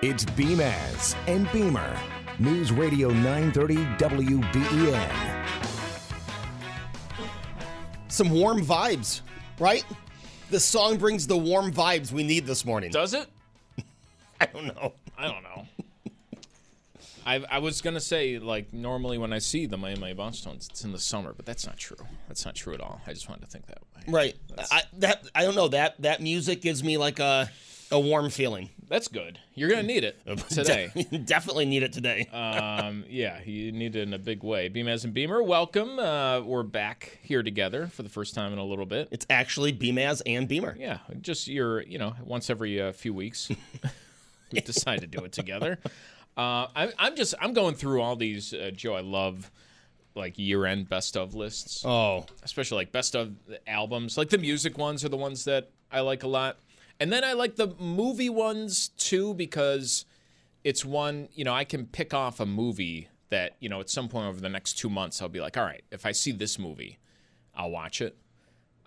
It's Beamaz and Beamer. News Radio 930 WBEN. Some warm vibes, right? The song brings the warm vibes we need this morning. Does it? I don't know. I don't know. I, I was gonna say like normally when I see the Miami Boston's, it's in the summer, but that's not true. That's not true at all. I just wanted to think that way. Right. I, that I don't know that that music gives me like a a warm feeling. That's good. You're gonna need it today. Definitely need it today. um, yeah, you need it in a big way. Beamaz and Beamer, welcome. Uh, we're back here together for the first time in a little bit. It's actually Beamaz and Beamer. Yeah, just your you know once every uh, few weeks. we decide to do it together. Uh, I, I'm just I'm going through all these, uh, Joe. I love like year-end best of lists. Oh, especially like best of albums. Like the music ones are the ones that I like a lot, and then I like the movie ones too because it's one you know I can pick off a movie that you know at some point over the next two months I'll be like, all right, if I see this movie, I'll watch it.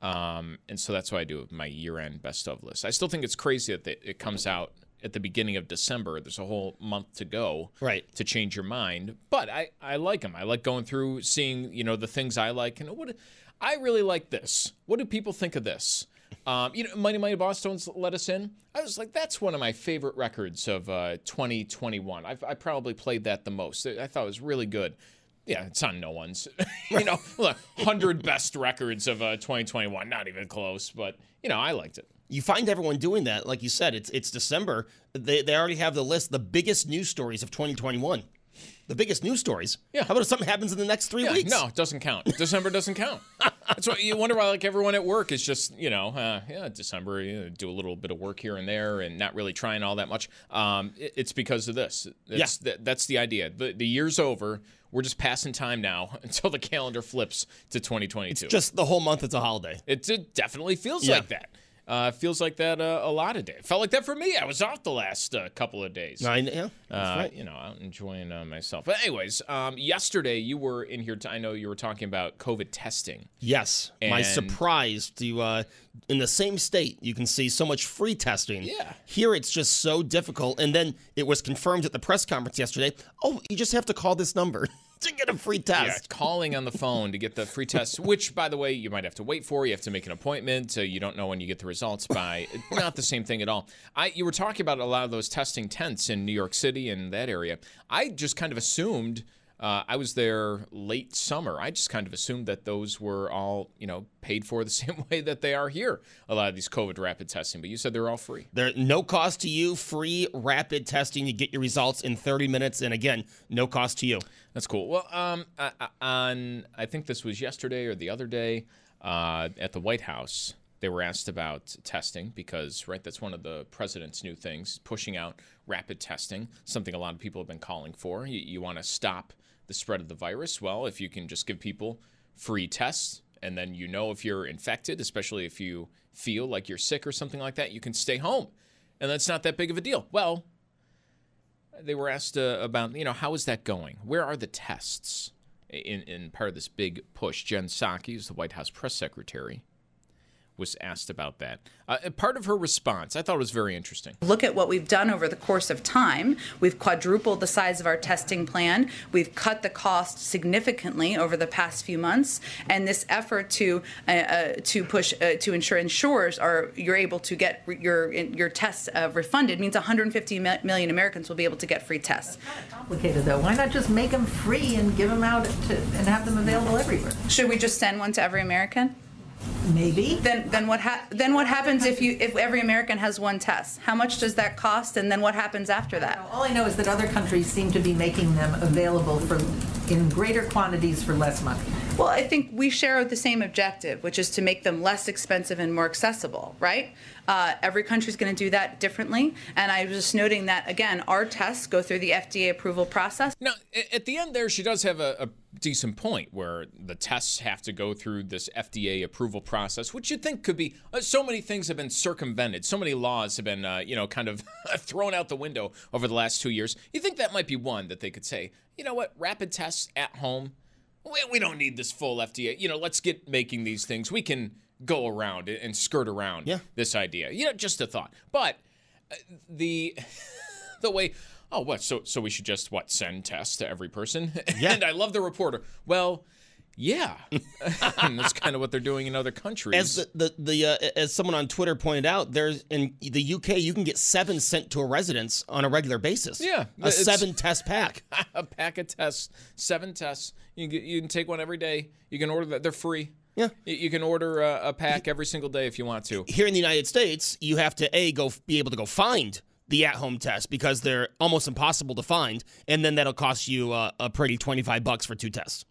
Um, and so that's what I do with my year-end best of list. I still think it's crazy that it comes out at the beginning of December. There's a whole month to go, right, to change your mind. But I I like them. I like going through, seeing you know the things I like, and what I really like this. What do people think of this? Um, you know, Mighty Mighty Bosstones let us in. I was like, that's one of my favorite records of uh, 2021. I've, I probably played that the most. I thought it was really good. Yeah, it's on no one's. you know, look, 100 best records of uh, 2021. Not even close, but, you know, I liked it. You find everyone doing that. Like you said, it's it's December. They, they already have the list, the biggest news stories of 2021. The biggest news stories. Yeah. How about if something happens in the next three yeah, weeks? No, it doesn't count. December doesn't count. That's why you wonder why, like everyone at work is just, you know, uh, yeah, December, you know, do a little bit of work here and there, and not really trying all that much. Um, it, it's because of this. It's, yeah. Th- that's the idea. The, the year's over. We're just passing time now until the calendar flips to 2022. It's just the whole month. It's a holiday. It, it definitely feels Yeah. like that. Uh, feels like that uh, a lot of days. Felt like that for me. I was off the last uh, couple of days. I, yeah, Uh, right. You know, out enjoying uh, myself. But anyways, um, yesterday you were in here. T- I know you were talking about COVID testing. Yes. My And- surprise to uh, in the same state, you can see so much free testing. Yeah. Here it's just so difficult. And then it was confirmed at the press conference yesterday. Oh, you just have to call this number to get a free Yeah, test. calling on the phone to get the free test, which, by the way, you might have to wait for. You have to make an appointment. So you don't know when you get the results by. Not the same thing at all. I you were talking about a lot of those testing tents in New York City and that area. I just kind of assumed. Uh, I was there late summer. I just kind of assumed that those were all, you know, paid for the same way that they are here. A lot of these COVID rapid testing, but you said they're all free. They're no cost to you. Free rapid testing. You get your results in 30 minutes, and again, no cost to you. That's cool. Well, um, I- I- on I think this was yesterday or the other day uh, at the White House, they were asked about testing because right, that's one of the president's new things, pushing out rapid testing, something a lot of people have been calling for. You, you want to stop the spread of the virus. Well, if you can just give people free tests, and then you know if you're infected, especially if you feel like you're sick or something like that, you can stay home, and that's not that big of a deal. Well, they were asked uh, about, you know, how is that going? Where are the tests in, in part of this big push? Jen Psaki is the White House press secretary, was asked about that. Uh, part of her response, I thought was very interesting. Look at what we've done over the course of time. We've quadrupled the size of our testing plan. We've cut the cost significantly over the past few months, and this effort to uh, uh, to push uh, to ensure insurers are you're able to get re- your your tests uh, refunded means 150 mi- million Americans will be able to get free tests. complicated though. Why not just make them free and give them out to, and have them available everywhere? Should we just send one to every American? Maybe. Then, then what ha- then what happens if you if every American has one test? How much does that cost? And then what happens after that? All I know is that other countries seem to be making them available for in greater quantities for less money. Well, I think we share the same objective, which is to make them less expensive and more accessible, right? Uh, every country is going to do that differently. And I was just noting that, again, our tests go through the FDA approval process. Now, at the end there, she does have a, a decent point where the tests have to go through this FDA approval process, which you'd think could be. Uh, so many things have been circumvented. So many laws have been, uh, you know, kind of thrown out the window over the last two years. You think that might be one that they could say, you know what, rapid tests at home. We, we don't need this full FDA. You know, let's get making these things. We can go around and- skirt around Yeah. this idea. You know, just a thought. But uh, the the way oh what so so we should just what send tests to every person Yeah. and i love the reporter well yeah and that's kind of what they're doing in other countries As the the, the uh, as someone on Twitter pointed out, there's in the UK you can get seven sent to a residence on a regular basis. Yeah, a seven test pack. a pack of tests seven tests you can, get, you can take one every day you can order that they're free Yeah. you, you can order a, a pack every single day if you want to Here in the United States, you have to a go be able to go find the at-home test because they're almost impossible to find, and then that'll cost you uh, a pretty twenty-five bucks for two tests.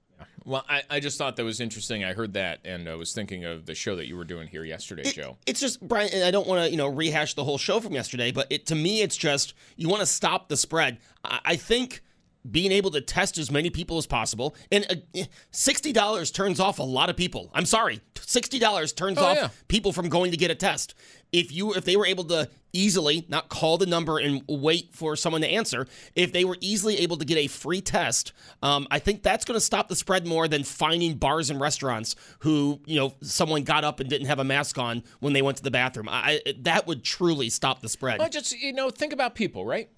Well I, I just thought that was interesting i heard that and i was thinking of the show that you were doing here yesterday joe It's just Brian. and I don't want to you know rehash the whole show from yesterday, but it to me it's just you want to stop the spread. I, I think being able to test as many people as possible and uh, sixty dollars turns off a lot of people. I'm sorry, sixty dollars turns Oh, off yeah. people from going to get a test. If you if they were able to easily not call the number and wait for someone to answer, if they were easily able to get a free test, um, I think that's going to stop the spread more than finding bars and restaurants who you know someone got up and didn't have a mask on when they went to the bathroom. I, I that would truly stop the spread. well just you know think about people right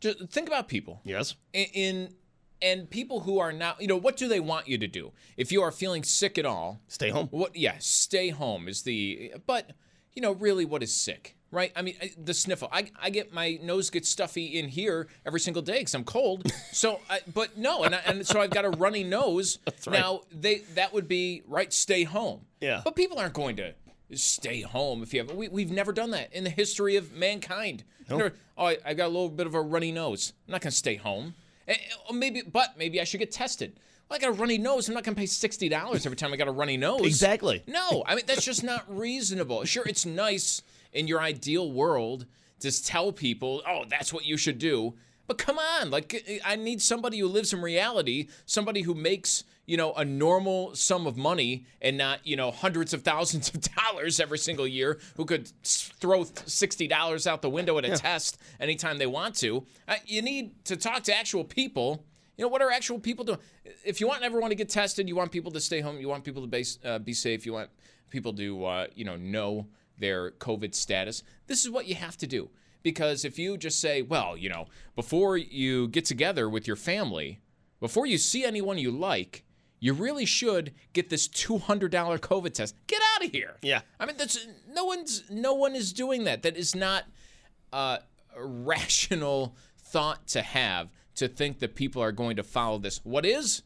just think about people. Yes. in, in and people who are not you know what do they want you to do? If you are feeling sick at all. Stay home. what yeah stay home is the but you know really what is sick right? I mean the sniffle. I, I get my nose gets stuffy in here every single day because i'm cold. So I, but no and, I, and so i've got a runny nose. Right. now they that would be right stay home. Yeah. but people aren't going to stay home if you have we, we've never done that in the history of mankind Never- oh I, I got a little bit of a runny nose i'm not going to stay home Eh, eh, maybe but maybe i should get tested well, I got a runny nose. I'm not going to pay sixty dollars every time I got a runny nose. Exactly. No, I mean that's just not reasonable. Sure, it's nice in your ideal world to tell people, "Oh, that's what you should do." But come on, like I need somebody who lives in reality, somebody who makes, you know, a normal sum of money and not, you know, hundreds of thousands of dollars every single year, who could throw $60 out the window at a test anytime they want to. Uh, you need to talk to actual people you know, what are actual people doing? If you want everyone to get tested, you want people to stay home, you want people to base, uh, be safe, you want people to, uh, you know, know their COVID status. This is what you have to do. Because if you just say, well, you know, before you get together with your family, before you see anyone you like, you really should get this $200 COVID test. Get out of here. Yeah. I mean, that's no one's no one is doing that. That is not uh, a rational thought to have to think that people are going to follow this. What is?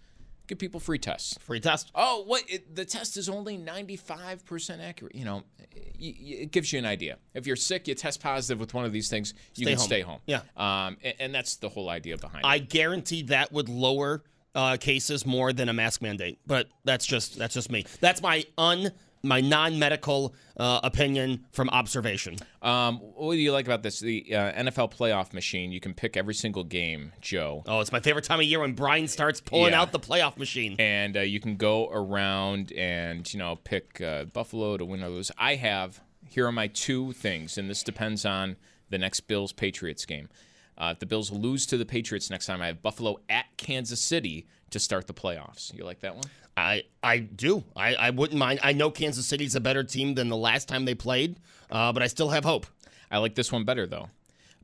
Give people free tests. Free test. Oh, what? It, the test is only 95% accurate. You know, y- y- it gives you an idea. If you're sick, you test positive with one of these things, you Stay can home. stay home. Yeah. Um, and, and that's the whole idea behind it. I guarantee that would lower uh, cases more than a mask mandate. But that's just that's just me. That's my un my non medical uh, opinion from observation. Um, what do you like about this? The uh, NFL playoff machine. You can pick every single game, Joe. Oh, it's my favorite time of year when Brian starts pulling Yeah. out the playoff machine. and uh, you can go around and you know pick uh, Buffalo to win or lose. I have here are my two things, and this depends on the next Bills Patriots game. Uh, if the Bills lose to the Patriots next time, I have Buffalo at Kansas City to start the playoffs. You like that one? I I do. I, I wouldn't mind. I know Kansas City's a better team than the last time they played, uh, but I still have hope. I like this one better though.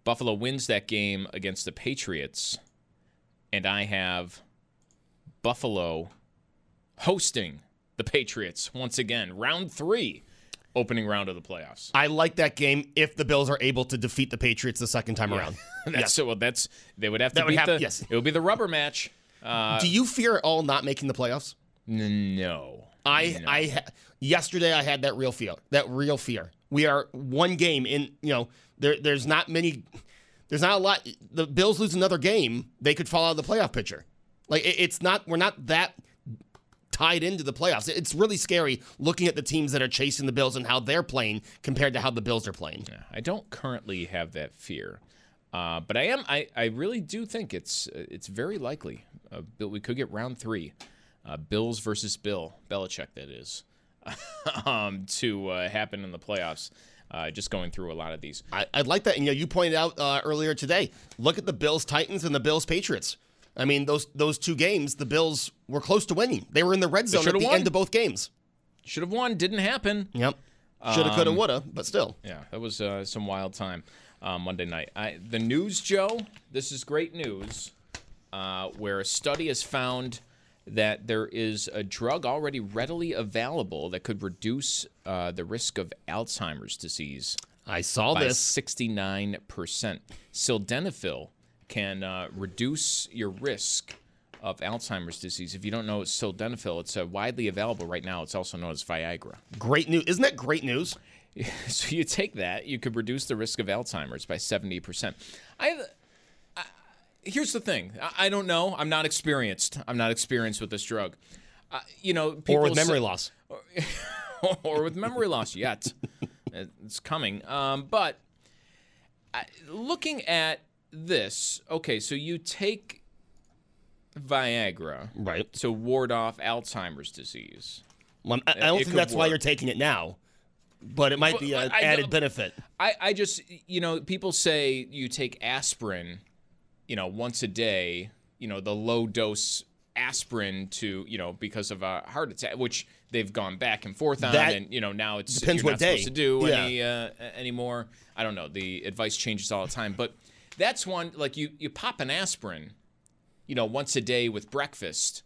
Buffalo wins that game against the Patriots, and I have Buffalo hosting the Patriots once again, round three, opening round of the playoffs. I like that game if the Bills are able to defeat the Patriots the second time around. that's Yes. so. Well, that's they would have to That would beat have- the. yes. It would be the rubber match. Uh, Do you fear at all not making the playoffs? No. I I yesterday I had that real fear. That real fear. We are one game in. You know, there there's not many. There's not a lot. The Bills lose another game, they could fall out of the playoff picture. Like it, it's not. We're not that tied into the playoffs. It's really scary looking at the teams that are chasing the Bills and how they're playing compared to how the Bills are playing. I don't currently have that fear, uh, but I am. I, I really do think it's it's very likely. Uh, we could get round three, uh, Bills versus Bill Belichick. That is, um, to uh, happen in the playoffs. Uh, just going through a lot of these. I, I'd like that. And, you know, you pointed out uh, earlier today. Look at the Bills Titans and the Bills Patriots. I mean, those those two games, the Bills were close to winning. They were in the red zone at the won. end of both games. Should have won. Didn't happen. Yep. Shoulda, coulda, Um, woulda, but still. Yeah, that was uh, some wild time uh, Monday night. I, the news, Joe. This is great news. Uh, where a study has found that there is a drug already readily available that could reduce uh, the risk of Alzheimer's disease I saw by this. 69%. Sildenafil can uh, reduce your risk of Alzheimer's disease. If you don't know it's sildenafil, it's uh, widely available right now. It's also known as Viagra. Great news. Isn't that great news? So you take that, you could reduce the risk of Alzheimer's by 70%. I, I here's the thing. I, I don't know. I'm not experienced. I'm not experienced with this drug. Uh, you know, people Or with memory say- loss. or with memory loss yet. it's coming. Um, but looking at this, okay, so you take Viagra Right. to ward off Alzheimer's disease. Well, I, I don't It think that's why you're taking it now, but it might be an I added benefit. I, I just, you know, people say you take aspirin, you know, once a day, you know, the low dose aspirin to, you know, because of a heart attack, which they've gone back and forth on, That and you know, now it's depends what day. supposed to do Yeah. any uh, anymore. I don't know. The advice changes all the time, but that's one like you you pop an aspirin, you know, once a day with breakfast,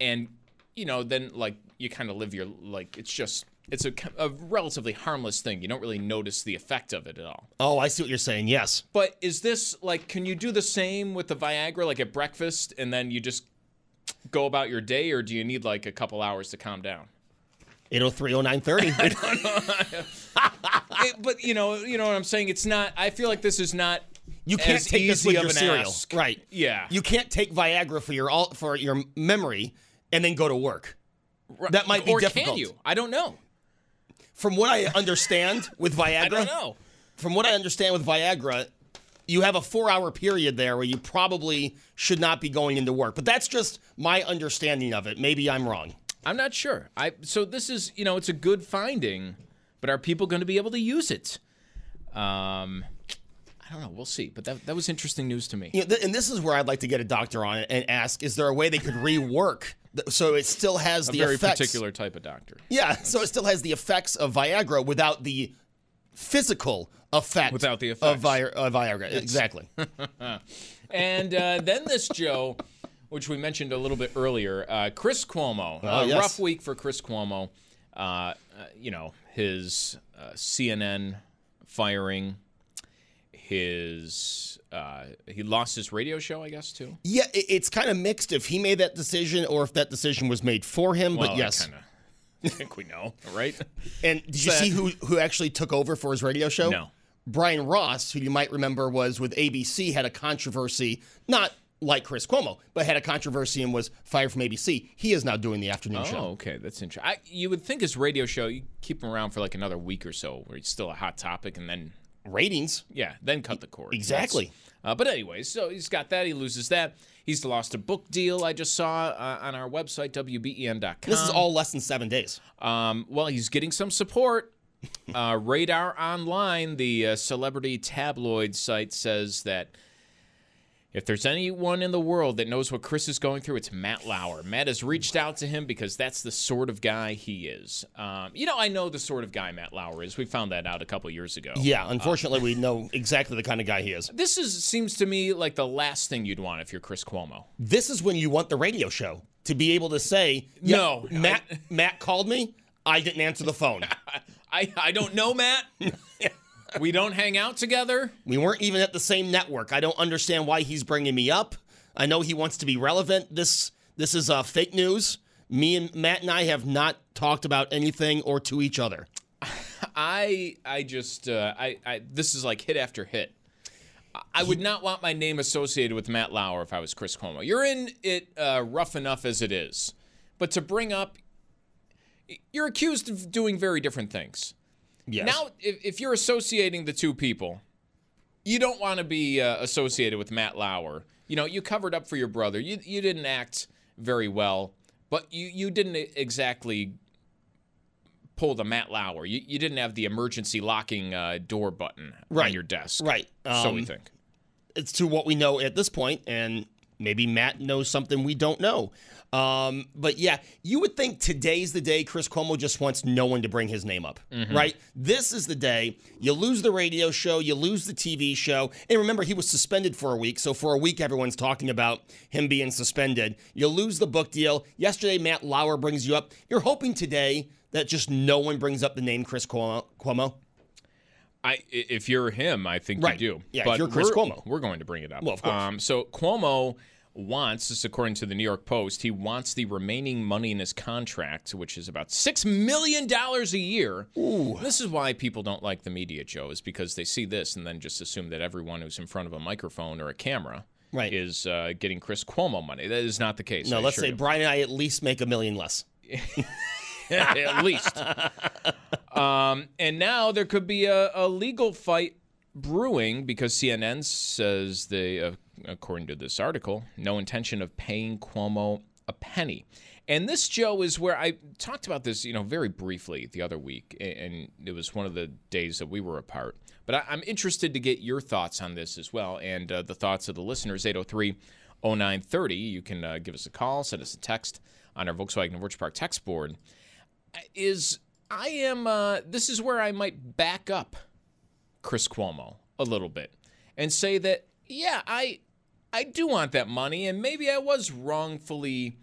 and you know, then like you kind of live your like it's just. It's a, a relatively harmless thing. You don't really notice the effect of it at all. Oh, I see what you're saying. Yes. But is this like, can you do the same with the Viagra, like at breakfast, and then you just go about your day, or do you need like a couple hours to calm down? 803 0930. It- but you know, you know what I'm saying. It's not. I feel like this is not. You can't as take this with your cereal. ask. Right. Yeah. You can't take Viagra for your all for your memory and then go to work. That might be difficult. or difficult. can you? I don't know. From what I understand with Viagra, I don't know. from what I understand with Viagra, you have a four hour period there where you probably should not be going into work. But that's just my understanding of it. Maybe I'm wrong. I'm not sure. I so this is you know it's a good finding, but are people going to be able to use it? Um, I don't know. We'll see. But that that was interesting news to me. You know, th- and this is where I'd like to get a doctor on it and ask: Is there a way they could rework so it still has A the very effects? particular type of doctor. Yeah, so it still has the effects of Viagra without the physical effect Without the of, effects. Vi- of Viagra. Exactly. And uh, then this Joe, which we mentioned a little bit earlier, uh, Chris Cuomo. Oh, a yes. rough week for Chris Cuomo. Uh, uh, you know his uh, CNN firing, his uh, he lost his radio show, I guess too. yeah, it, it's kind of mixed if he made that decision or if that decision was made for him. Well, but yes. I kind of think we know, right? And did you Sad. see who who actually took over for his radio show? No. Brian Ross, who you might remember was with ABC, had a controversy, not like Chris Cuomo, but had a controversy and was fired from ABC. He is now doing the afternoon Oh, show. okay, that's interesting. You would think his radio show, you keep him around for like another week or so, where he's still a hot topic, and then Ratings. Yeah, then cut the cord. Exactly. Uh, but anyways, so he's got that. He loses that. He's lost a book deal. I just saw uh, on our website wben.com. This is all less than seven days. Um, well, he's getting some support. Uh, Radar Online, the uh, celebrity tabloid site, says that If there's anyone in the world that knows what Chris is going through, it's Matt Lauer. Matt has reached out to him because that's the sort of guy he is. Um, you know, I know the sort of guy Matt Lauer is. We found that out a couple years ago. Yeah, unfortunately, we know exactly the kind of guy he is. This is seems to me like the last thing you'd want if you're Chris Cuomo. This is when you want the radio show to be able to say, yeah, No, Matt. Matt called me. I didn't answer the phone. I, I don't know, Matt. we don't hang out together. we weren't even at the same network. I don't understand why he's bringing me up. I know he wants to be relevant. This this is uh, fake news. Me and Matt and I have not talked about anything or to each other. I I just uh, I, I this is like hit after hit. I would not want my name associated with Matt Lauer if I was Chris Cuomo. You're in it uh, rough enough as it is, but to bring up, you're accused of doing very different things. Yes. Now, if, if you're associating the two people, you don't want to be uh, associated with Matt Lauer. You know, you covered up for your brother. You you didn't act very well, but you you didn't exactly pull the Matt Lauer. You, you didn't have the emergency locking uh, door button Right. on your desk. Right. so we Um, think. it's to what we know at this point, and maybe Matt knows something we don't know. Um, but yeah, you would think today's the day Chris Cuomo just wants no one to bring his name up, right? This is the day you lose the radio show, you lose the TV show, and remember he was suspended for a week, so for a week everyone's talking about him being suspended. You lose the book deal. Yesterday, Matt Lauer brings you up. You're hoping today that just no one brings up the name Chris Cuomo. Cuomo. I, if you're him, I think Right. you do. Yeah, if but you're Chris we're, Cuomo. we're going to bring it up. Well, of course. Um, so Cuomo wants, this is according to the New York Post, he wants the remaining money in his contract, which is about six million dollars a year. Ooh. This is why people don't like the media, Joe, is because they see this and then just assume that everyone who's in front of a microphone or a camera. Right. Is uh, getting Chris Cuomo money. That is not the case. No, I let's say you. Brian and I at least make a million less. at least. um, and now there could be a, a legal fight brewing because CNN says they, uh, according to this article, no intention of paying Cuomo a penny. And this, Joe, is where I talked about this, you know, very briefly the other week, and it was one of the days that we were apart. But I'm interested to get your thoughts on this as well, and uh, the thoughts of the listeners. 803 0930. You can uh, give us a call, send us a text on our Volkswagen Virch Park text board is I am uh, this is where I might back up Chris Cuomo a little bit and say that yeah, I I do want that money and maybe I was wrongfully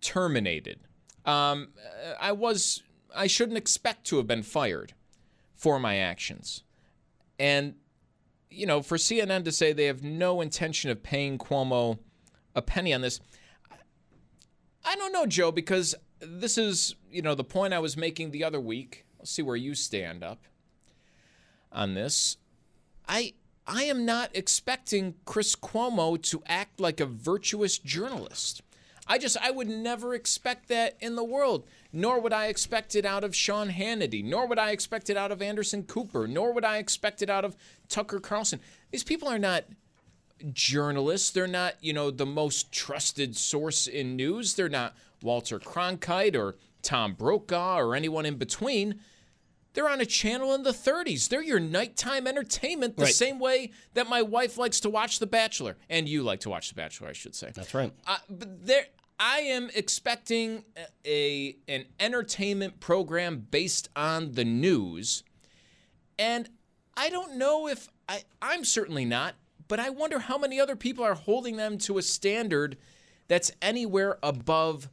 terminated. Um, uh, I was I shouldn't expect to have been fired for my actions. And you know, for CNN to say they have no intention of paying Cuomo a penny on this, I don't know, Joe, because this is, you know, the point I was making the other week. Let's see where you stand up on this. I I am not expecting Chris Cuomo to act like a virtuous journalist. I just I would never expect that in the world. Nor would I expect it out of Sean Hannity, nor would I expect it out of Anderson Cooper, nor would I expect it out of Tucker Carlson. These people are not journalists. They're not, you know, the most trusted source in news. They're not Walter Cronkite or Tom Brokaw or anyone in between. They're on a channel in the 30s. They're your nighttime entertainment the Right. same way that my wife likes to watch The Bachelor. And you like to watch The Bachelor, I should say. That's right. Uh, but there, I am expecting a an entertainment program based on the news, and I don't know if I. I'm certainly not, but I wonder how many other people are holding them to a standard that's anywhere above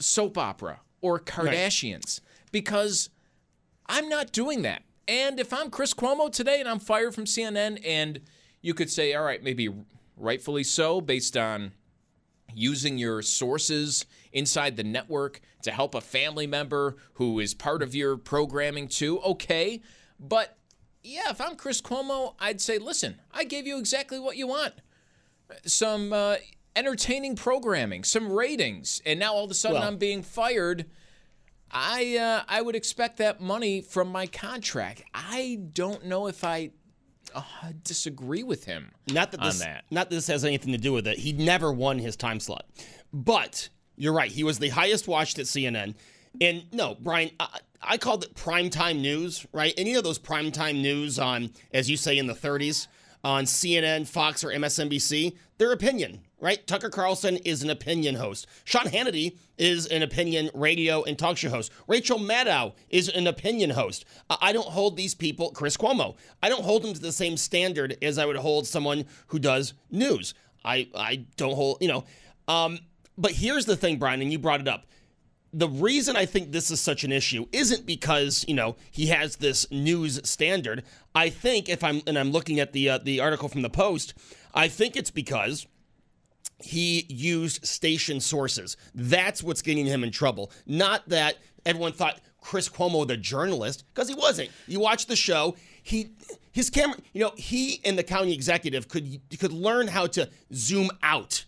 soap opera or Kardashians, because I'm not doing that. And if I'm Chris Cuomo today and I'm fired from CNN, and you could say, all right, maybe rightfully so, based on using your sources inside the network to help a family member who is part of your programming too, okay. But yeah, if I'm Chris Cuomo, I'd say, listen, I gave you exactly what you want some uh, entertaining programming, some ratings, and now all of a sudden Well- I'm being fired. I uh, I would expect that money from my contract. I don't know if I uh, disagree with him Not that on this, that. not that this has anything to do with it. He never won his time slot, but you're right. He was the highest watched at CNN. And no, Brian, I, I called it primetime news, right? Any of those primetime news on, as you say, in the 30s. on CNN, Fox, or MSNBC, their opinion, right? Tucker Carlson is an opinion host. Sean Hannity is an opinion radio and talk show host. Rachel Maddow is an opinion host. I don't hold these people, Chris Cuomo, I don't hold them to the same standard as I would hold someone who does news. I, I don't hold, you know. Um, but here's the thing, Brian, and you brought it up the reason I think this is such an issue isn't because you know he has this news standard. I think if I'm and I'm looking at the uh, the article from the Post, I think it's because he used station sources. That's what's getting him in trouble. Not that everyone thought Chris Cuomo the journalist because he wasn't. You watch the show, he his camera, you know, he and the county executive could could learn how to zoom out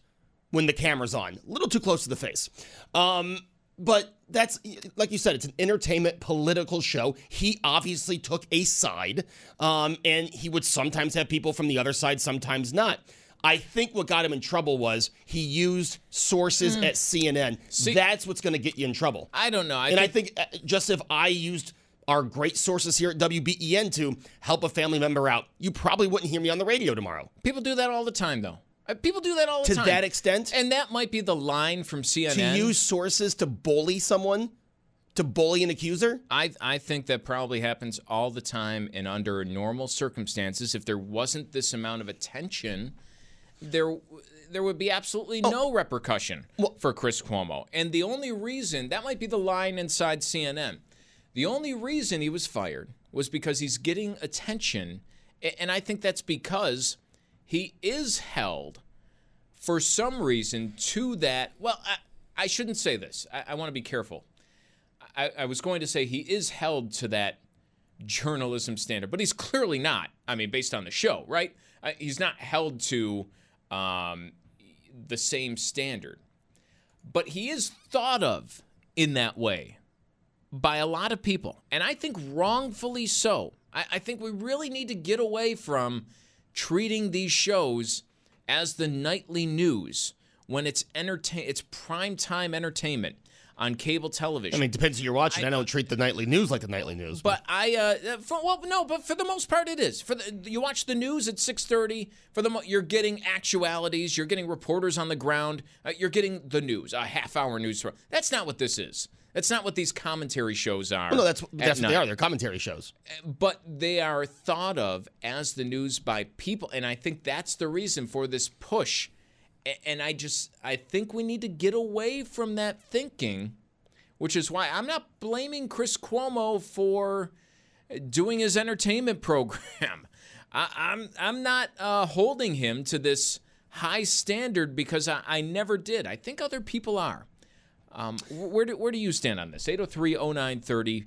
when the camera's on. A little too close to the face. Um, but that's like you said, it's an entertainment political show. He obviously took a side, um, and he would sometimes have people from the other side, sometimes not. I think what got him in trouble was he used sources mm. at CNN. See, that's what's going to get you in trouble. I don't know. I and think- I think uh, just if I used our great sources here at WBEN to help a family member out, you probably wouldn't hear me on the radio tomorrow. People do that all the time, though. Uh, people do that all the to time. To that extent? And that might be the line from CNN. To use sources to bully someone? To bully an accuser? I, I think that probably happens all the time and under normal circumstances. If there wasn't this amount of attention, there there would be absolutely oh. no repercussion well, for Chris Cuomo. And the only reason, that might be the line inside CNN. The only reason he was fired was because he's getting attention. And I think that's because he is held for some reason to that. Well, I, I shouldn't say this. I, I want to be careful. I, I was going to say he is held to that journalism standard, but he's clearly not. I mean, based on the show, right? He's not held to um, the same standard, but he is thought of in that way by a lot of people, and I think wrongfully so. I, I think we really need to get away from treating these shows as the nightly news when it's entertain it's prime time entertainment on cable television. I mean, it depends who you're watching. I, I, don't treat the nightly news like the nightly news. But, but I, uh, for, well, no, but for the most part, it is. For the, you watch the news at 6:30. For the you're getting actualities. You're getting reporters on the ground. Uh, you're getting the news, a half hour news. That's not what this is. That's not what these commentary shows are. Well, no, that's that's what they are. They're commentary shows. But they are thought of as the news by people, and I think that's the reason for this push. And I just I think we need to get away from that thinking, which is why I'm not blaming Chris Cuomo for doing his entertainment program. I, am I'm, I'm not uh, holding him to this high standard because I, I never did. I think other people are. Um, where, do, where do you stand on this? 803 0930.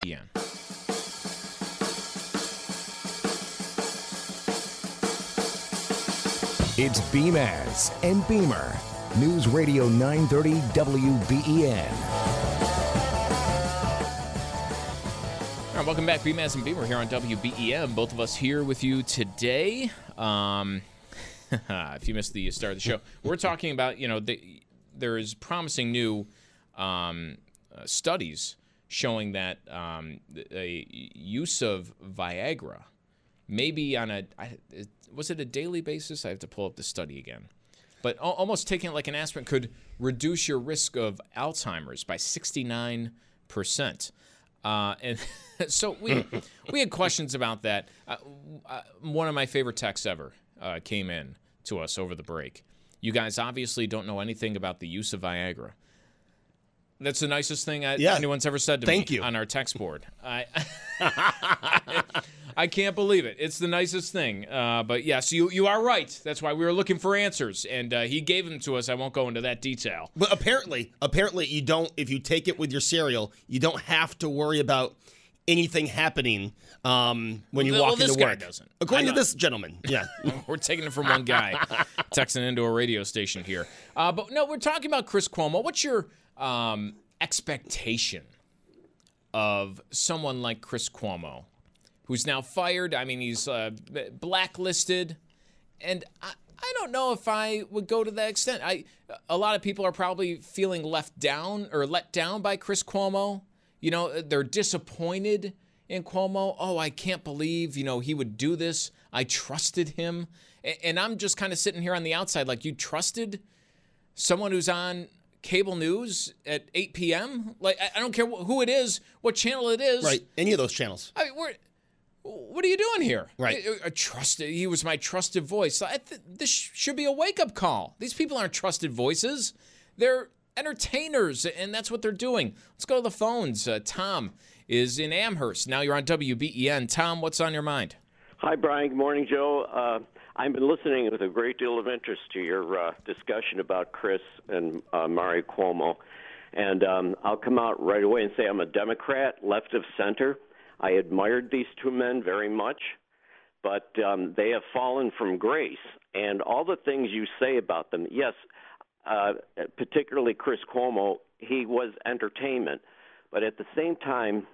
It's Beamaz and Beamer. News Radio 930 WBEN. All right, welcome back, Beamaz and Beamer here on WBEN. Both of us here with you today. Um, if you missed the start of the show, we're talking about you know the, there is promising new um, uh, studies showing that um, a use of Viagra, maybe on a was it a daily basis? I have to pull up the study again. but al- almost taking it like an aspirin could reduce your risk of Alzheimer's by 69 percent. Uh, and so we we had questions about that. Uh, uh, one of my favorite texts ever uh, came in to us over the break. You guys obviously don't know anything about the use of Viagra. That's the nicest thing I, Yeah. anyone's ever said to Thank me you. on our text board. I I can't believe it. It's the nicest thing. Uh, but yes, you you are right. That's why we were looking for answers, and uh, he gave them to us. I won't go into that detail. But apparently, apparently, you don't. If you take it with your cereal, you don't have to worry about anything happening um, when you Well, walk this into work. doesn't. According to this gentleman, yeah. We're taking it from one guy, texting into a radio station here. Uh, but no, we're talking about Chris Cuomo. What's your um, expectation of someone like Chris Cuomo, who's now fired? I mean, he's uh, blacklisted, and I, I don't know if I would go to that extent. I a lot of people are probably feeling left down or let down by Chris Cuomo. You know, they're disappointed in Cuomo. Oh, I can't believe, you know, he would do this. I trusted him. And I'm just kind of sitting here on the outside like you trusted someone who's on cable news at 8 p.m. Like I- I don't care who it is, what channel it is. right. Any of those channels. I mean, we're, what are you doing here? Right. I, I trusted. He was my trusted voice. I th- this should be a wake up call. These people aren't trusted voices. They're entertainers, and that's what they're doing. Let's go to the phones. Uh, Tom is in Amherst. Now you're on WBEN. Tom, what's on your mind? Hi, Brian. Good morning, Joe. Uh, I've been listening with a great deal of interest to your uh, discussion about Chris and uh, Mari Cuomo. And um, I'll come out right away and say I'm a Democrat, left of center. I admired these two men very much, but um, they have fallen from grace. And all the things you say about them, yes, uh, particularly Chris Cuomo, he was entertainment. But at the same time,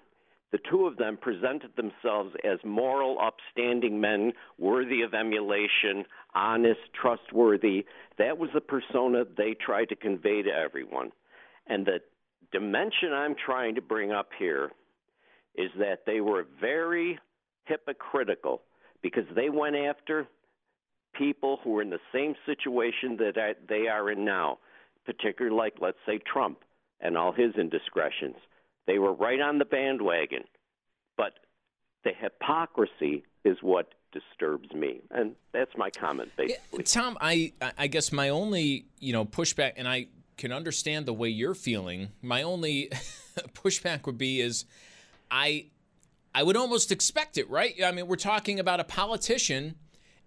the two of them presented themselves as moral, upstanding men, worthy of emulation, honest, trustworthy. That was the persona they tried to convey to everyone. And the dimension I'm trying to bring up here is that they were very hypocritical because they went after people who were in the same situation that they are in now, particularly like, let's say, Trump and all his indiscretions. They were right on the bandwagon. But the hypocrisy is what disturbs me. And that's my comment, basically. Tom, I I guess my only you know pushback, and I can understand the way you're feeling. My only pushback would be is I I would almost expect it, right? I mean, we're talking about a politician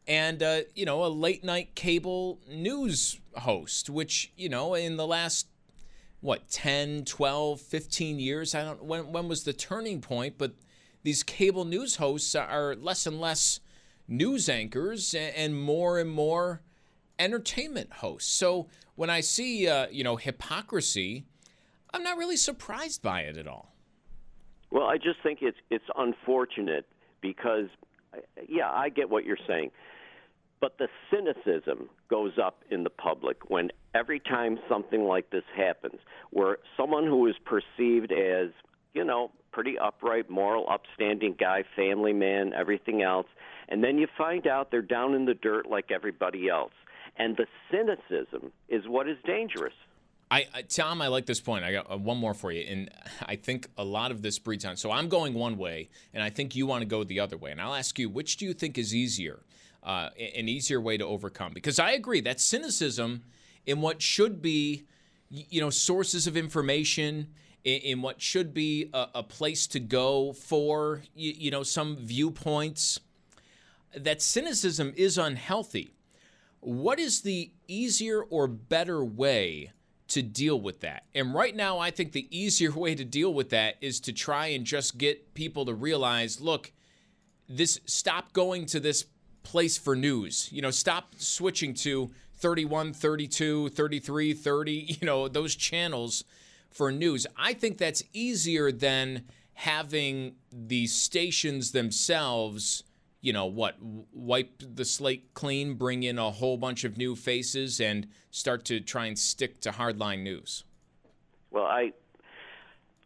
and uh, you know a late night cable news host, which you know in the last what 10 12 15 years? I don't when when was the turning point? But these cable news hosts are less and less news anchors and more and more entertainment hosts. So when i see uh, you know hypocrisy i'm not really surprised by it at all. Well, I just think it's it's unfortunate because, yeah, I get what you're saying, but the cynicism goes up in the public when every time something like this happens, where someone who is perceived as you know pretty upright, moral, upstanding guy, family man, everything else, and then you find out they're down in the dirt like everybody else, and the cynicism is what is dangerous. I, I Tom, I like this point. I got uh, one more for you, and I think a lot of this breeds on. So I'm going one way, and I think you want to go the other way. And I'll ask you, which do you think is easier, uh, an easier way to overcome? Because I agree that cynicism in what should be, you know, sources of information, in, what should be a, a place to go for, you, you know, some viewpoints. That cynicism is unhealthy. What is the easier or better way to deal with that? And right now, I think the easier way to deal with that is to try and just get people to realize look, this stop going to this place for news. You know, stop switching to 31, 32, 33, 30, you know, those channels for news. I think that's easier than having the stations themselves you know what wipe the slate clean bring in a whole bunch of new faces and start to try and stick to hardline news Well, I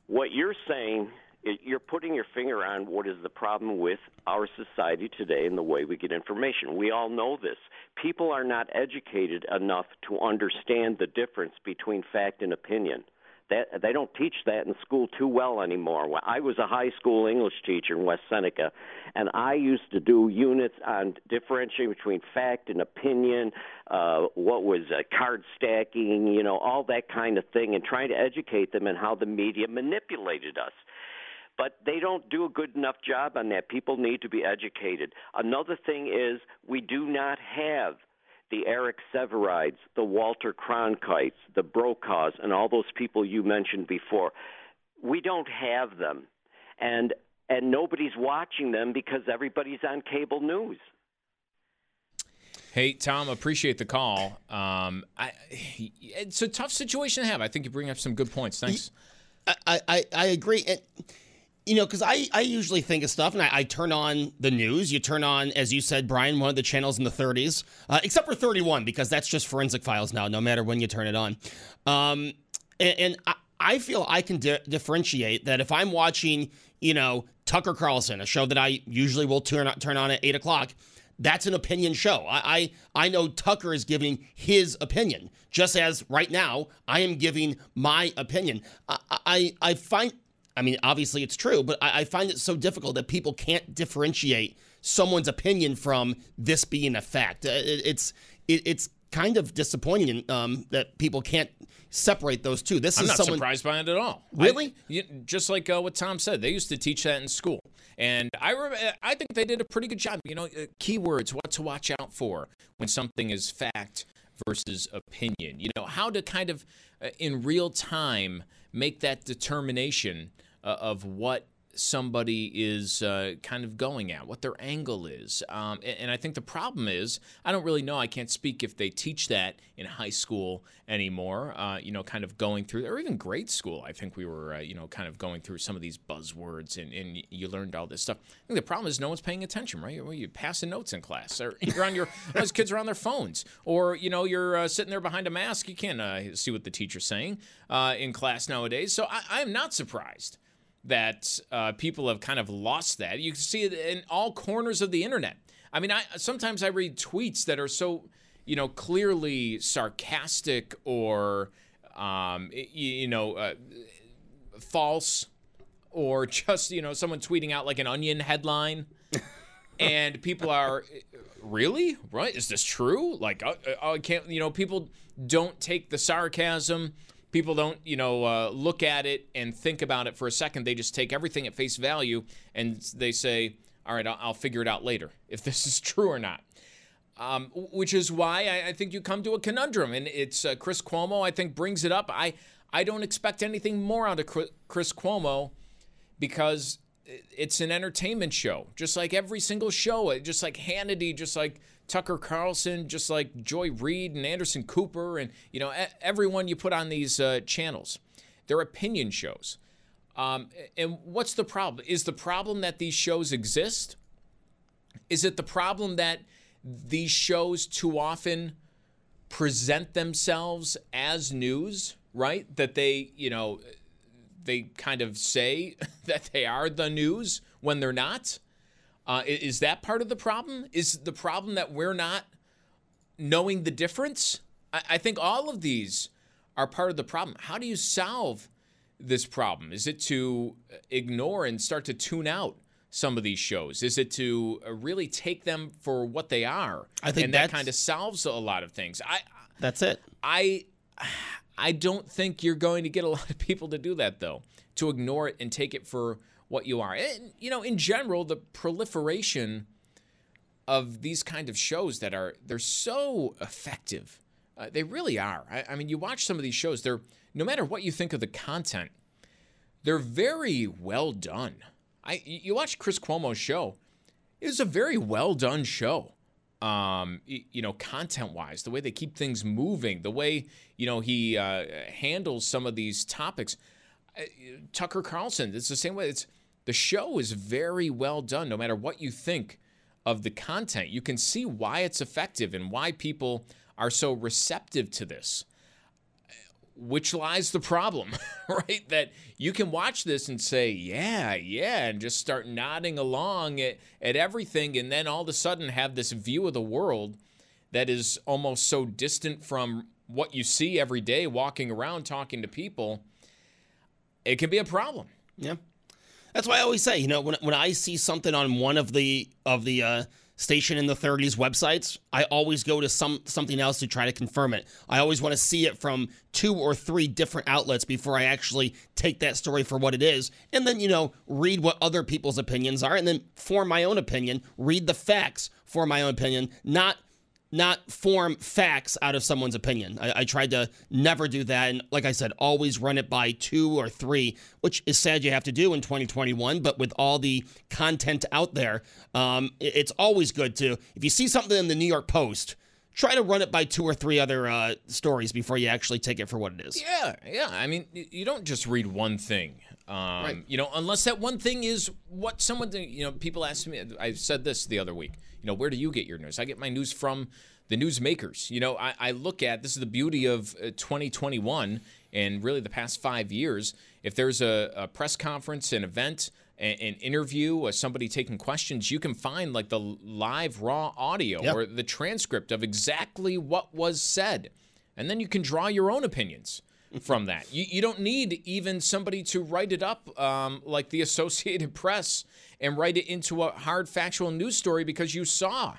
what you're saying you're putting your finger on what is the problem with our society today and the way we get information. We all know this. People are not educated enough to understand the difference between fact and opinion. That they don't teach that in school too well anymore. I was a high school English teacher in West Seneca, and I used to do units on differentiating between fact and opinion, uh, what was uh, card stacking, you know, all that kind of thing, and trying to educate them in how the media manipulated us but they don't do a good enough job on that. People need to be educated. Another thing is we do not have the Eric Sevareids, the Walter Cronkites, the Brokaws, and all those people you mentioned before. We don't have them, and and nobody's watching them because everybody's on cable news. Hey Tom, appreciate the call. Um, I, it's a tough situation to have. I think you bring up some good points. Thanks. I I, I agree. And, you know, because I, I usually think of stuff and I, I, turn on the news. You turn on, as you said, Brian, one of the channels in the 30s, uh, except for 31, because that's just forensic files now, no matter when you turn it on. Um, and, and I, I, feel I can di- differentiate that if I'm watching, you know, Tucker Carlson, a show that I usually will turn, turn on at 8 o'clock, that's an opinion show. I, I, I know Tucker is giving his opinion, just as right now I am giving my opinion. I, I, I find I mean, obviously it's true, but I, I, find it so difficult that people can't differentiate someone's opinion from this being a fact. Uh, it, it's it, it's kind of disappointing um, that people can't separate those two. This I'm is not someone... surprised by it at all. Really? I, you, just like uh, what Tom said, they used to teach that in school, and I re- I think they did a pretty good job. You know, uh, keywords, what to watch out for when something is fact versus opinion. You know, how to kind of uh, in real time make that determination uh, of what somebody is uh, kind of going at, what their angle is. Um, and, and, I think the problem is, I don't really know. I can't speak if they teach that in high school anymore, uh, you know, kind of going through, or even grade school. I think we were, uh, you know, kind of going through some of these buzzwords and, and you learned all this stuff. I think the problem is no one's paying attention, right? You're, you're passing notes in class, or you're on your, those kids are on their phones, or, you know, you're uh, sitting there behind a mask. You can't uh, see what the teacher's saying uh, in class nowadays. So I, I am not surprised that uh, people have kind of lost that. You can see it in all corners of the internet. I mean, I sometimes I read tweets that are so, you know, clearly sarcastic or, um, you know, uh, false, or just you know someone tweeting out like an onion headline, and people are really right. Is this true? Like, uh, uh, I can't. You know, people don't take the sarcasm people don't you know uh, look at it and think about it for a second. They just take everything at face value and they say all right i'll, I'll figure it out later if this is true or not. Um, which is why I, I, think you come to a conundrum and it's uh, chris cuomo i think brings it up. I i don't expect anything more out of chris cuomo because it's an entertainment show. Just like every single show just like hannity just like Tucker Carlson, just like Joy Reid and Anderson Cooper, and you know everyone you put on these uh, channels. They're opinion shows. Um, and what's the problem? Is the problem that these shows exist? Is it the problem that these shows too often present themselves as news, right? That they, you know, they kind of say that they are the news when they're not? Uh, is that part of the problem? Is the problem that we're not knowing the difference? I, I think all of these are part of the problem. How do you solve this problem? Is it to ignore and start to tune out some of these shows? Is it to uh, really take them for what they are? I think and that kind of solves a lot of things. I that's it. I I don't think you're going to get a lot of people to do that though. To ignore it and take it for what you are. And, you know, in general, the proliferation of these kind of shows that are they're so effective. Uh, they really are. I, I mean, you watch some of these shows. They're no matter what you think of the content, they're very well done. I you watch Chris Cuomo's show. It was a very well done show. Um, you know, content wise, the way they keep things moving, the way you know he uh, handles some of these topics. Tucker Carlson, it's the same way. It's the show is very well done, no matter what you think of the content. You can see why it's effective and why people are so receptive to this. which lies the problem, right? That you can watch this and say, yeah, yeah, and just start nodding along at, at everything, and then all of a sudden have this view of the world that is almost so distant from what you see every day walking around talking to people. It can be a problem. Yeah. That's why I always say, you know, when, when I see something on one of the of the uh, station in the 30s websites, I always go to some something else to try to confirm it. I always want to see it from two or three different outlets before I actually take that story for what it is, and then you know read what other people's opinions are, and then form my own opinion. Read the facts for my own opinion, not not form facts out of someone's opinion. I, I, tried to never do that. And like I said, always run it by two or three, which is sad you have to do in 2021. But with all the content out there, um, it, it's always good to, if you see something in the New York Post, try to run it by two or three other uh, stories before you actually take it for what it is. Yeah, yeah. I mean, you don't just read one thing. Um, right. You know, unless that one thing is what someone, you know, people ask me, I said this the other week, you know, where do you get your news? I get my news from the newsmakers. You know, I, I look at this is the beauty of uh, 2021 and really the past five years. If there's a, a press conference, an event, an, an interview, uh, somebody taking questions, you can find like the live raw audio yep. or the transcript of exactly what was said. And then you can draw your own opinions from that. You, you don't need even somebody to write it up um, like the Associated Press and write it into a hard factual news story because you saw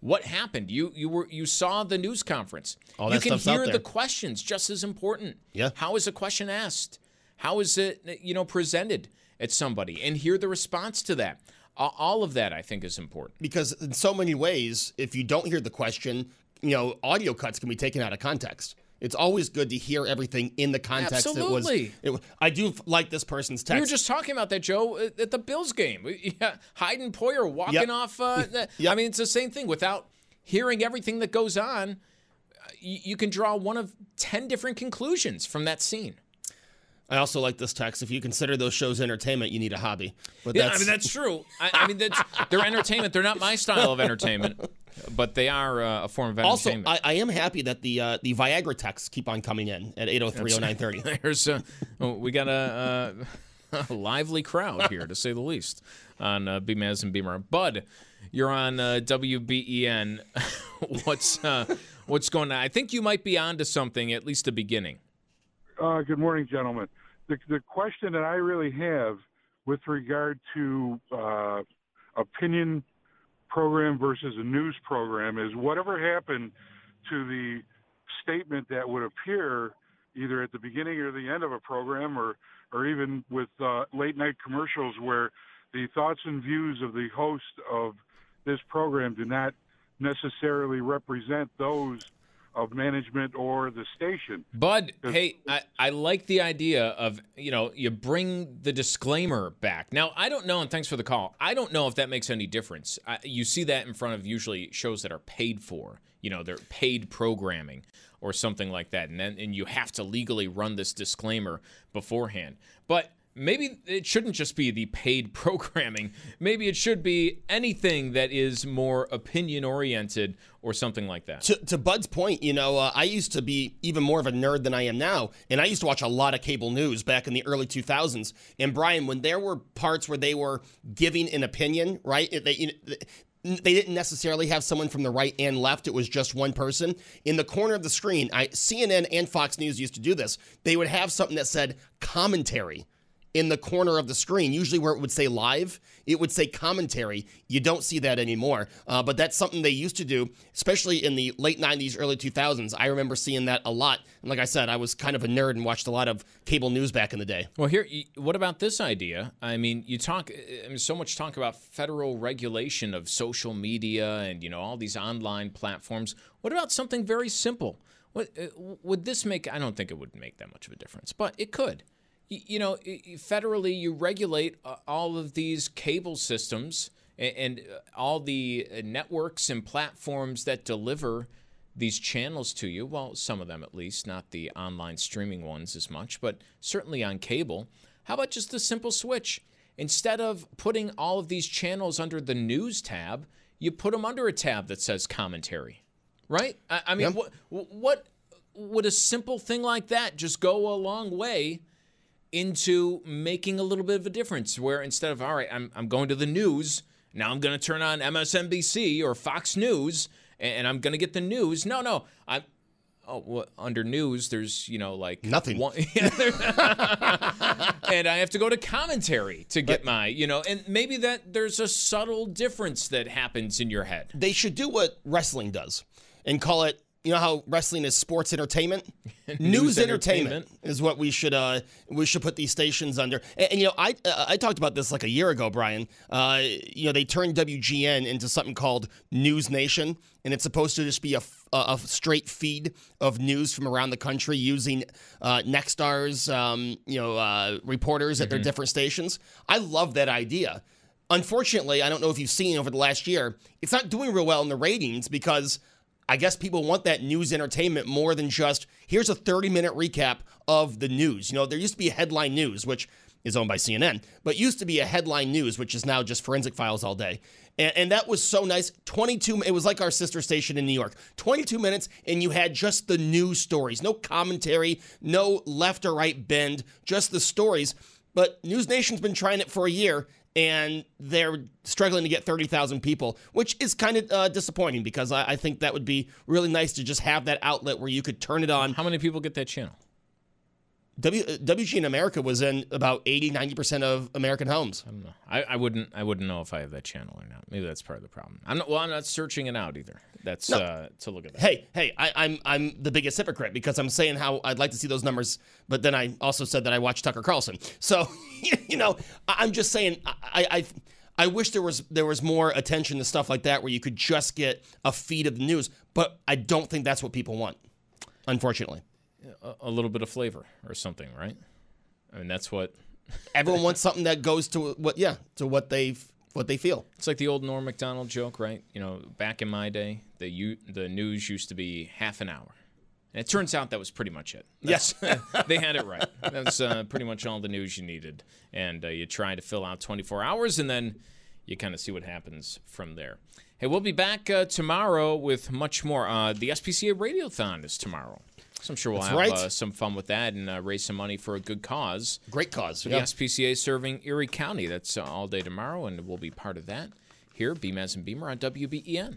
what happened. You you were you saw the news conference. All you can hear the questions just as important. Yeah. How is a question asked? How is it you know presented at somebody and hear the response to that? All of that I think is important. Because in so many ways, if you don't hear the question, you know, audio cuts can be taken out of context. It's always good to hear everything in the context. Absolutely. It was, it, I do like this person's text. We were just talking about that, Joe, at the Bills game. Yeah, Hayden Poyer walking yep. off. Uh, yep. I mean, it's the same thing. Without hearing everything that goes on, you, you can draw one of 10 different conclusions from that scene. I also like this text. If you consider those shows entertainment, you need a hobby. But yeah, I mean that's true. I, I mean that's they're entertainment. They're not my style of entertainment, but they are uh, a form of entertainment. Also, I, I am happy that the uh, the Viagra texts keep on coming in at 8030930. There's uh, we got a, a, lively crowd here to say the least on uh, BMAS and Beamer. Bud, you're on uh, WBEN. what's uh, what's going on? I think you might be onto something at least the beginning. Uh, good morning, gentlemen the, the question that I really have with regard to uh, opinion program versus a news program is whatever happened to the statement that would appear either at the beginning or the end of a program or or even with uh, late night commercials where the thoughts and views of the host of this program do not necessarily represent those of management or the station. Bud, hey, I, I like the idea of, you know, you bring the disclaimer back. Now, I don't know, and thanks for the call. I don't know if that makes any difference. I, you see that in front of usually shows that are paid for, you know, they're paid programming or something like that. And then and you have to legally run this disclaimer beforehand. But maybe it shouldn't just be the paid programming. Maybe it should be anything that is more opinion oriented or something like that. To, to Bud's point, you know, uh, I used to be even more of a nerd than I am now, and I used to watch a lot of cable news back in the early 2000s. And Brian, when there were parts where they were giving an opinion, right? They, you know, they didn't necessarily have someone from the right and left. It was just one person. In the corner of the screen, I, CNN and Fox News used to do this. They would have something that said commentary in the corner of the screen. Usually, where it would say live, it would say commentary. You don't see that anymore. Uh, but that's something they used to do, especially in the late 90s, early 2000s. I remember seeing that a lot. And like I said, I was kind of a nerd and watched a lot of cable news back in the day. Well, here, what about this idea? I mean, you talk, I mean, so much talk about federal regulation of social media and, you know, all these online platforms. What about something very simple? Uh, would this make? I don't think it would make that much of a difference, but it could you know, federally, you regulate uh, all of these cable systems and uh, all the uh, networks and platforms that deliver these channels to you. Well, some of them at least, not the online streaming ones as much, but certainly on cable. How about just a simple switch? Instead of putting all of these channels under the news tab, you put them under a tab that says commentary, right? I, I mean, yep. what, what would a simple thing like that just go a long way into making a little bit of a difference? Where instead of, all right, I'm, I'm going to the news, now I'm going to turn on MSNBC or Fox News and, I'm going to get the news. No, no, I'm. Oh, well, under news, there's you know like nothing, one, and I have to go to commentary to get but, my you know, and maybe that there's a subtle difference that happens in your head. They should do what wrestling does and call it you know how wrestling is sports entertainment? News, news entertainment, entertainment, is what we should uh, we should put these stations under. And, and you know i uh, i talked about this like a year ago brian. Uh, you know they turned wgn into something called news nation and it's supposed to just be a, a straight feed of news from around the country using uh, Nexstar's um, you know uh, reporters mm-hmm. at their mm-hmm. different stations. I love that idea. Unfortunately i don't know if you've seen over the last year it's not doing real well in the ratings because I guess people want that news entertainment more than just here's a 30 minute recap of the news. You know, there used to be headline news, which is owned by CNN, but used to be a headline news, which is now just forensic files all day. And, and, that was so nice. 22, it was like our sister station in New York. 22 minutes, and you had just the news stories. No commentary, no left or right bend, just the stories. But News Nation's been trying it for a year, and they're struggling to get 30,000 people, which is kind of uh, disappointing because I, I, think that would be really nice to just have that outlet where you could turn it on. How many people get that channel? W, uh, WGN America was in about 80, 90% of American homes. I don't know. I, I, wouldn't I wouldn't know if I have that channel or not. Maybe that's part of the problem. I'm not, well, I'm not searching it out either. That's no. uh, to look at that. Hey, hey, I, I'm I'm the biggest hypocrite because I'm saying how I'd like to see those numbers, but then I also said that I watch Tucker Carlson. So, you know, I'm just saying I, I I wish there was there was more attention to stuff like that where you could just get a feed of the news, but I don't think that's what people want, unfortunately a, a little bit of flavor or something, right? I mean, that's what everyone wants something that goes to what yeah to what they what they feel. It's like the old Norm Macdonald joke, right? You know, back in my day, the u- the news used to be half an hour. And it turns out that was pretty much it. That's, yes, they had it right. That's uh, pretty much all the news you needed, and uh, you try to fill out 24 hours, and then you kind of see what happens from there. Hey, we'll be back uh, tomorrow with much more. Uh, the SPCA Radiothon is tomorrow. So I'm sure we'll That's have right. uh, some fun with that and uh, raise some money for a good cause. Great cause. Yeah. The SPCA serving Erie County. That's uh, all day tomorrow, and we'll be part of that here, Beamaz and Beamer on WBEN.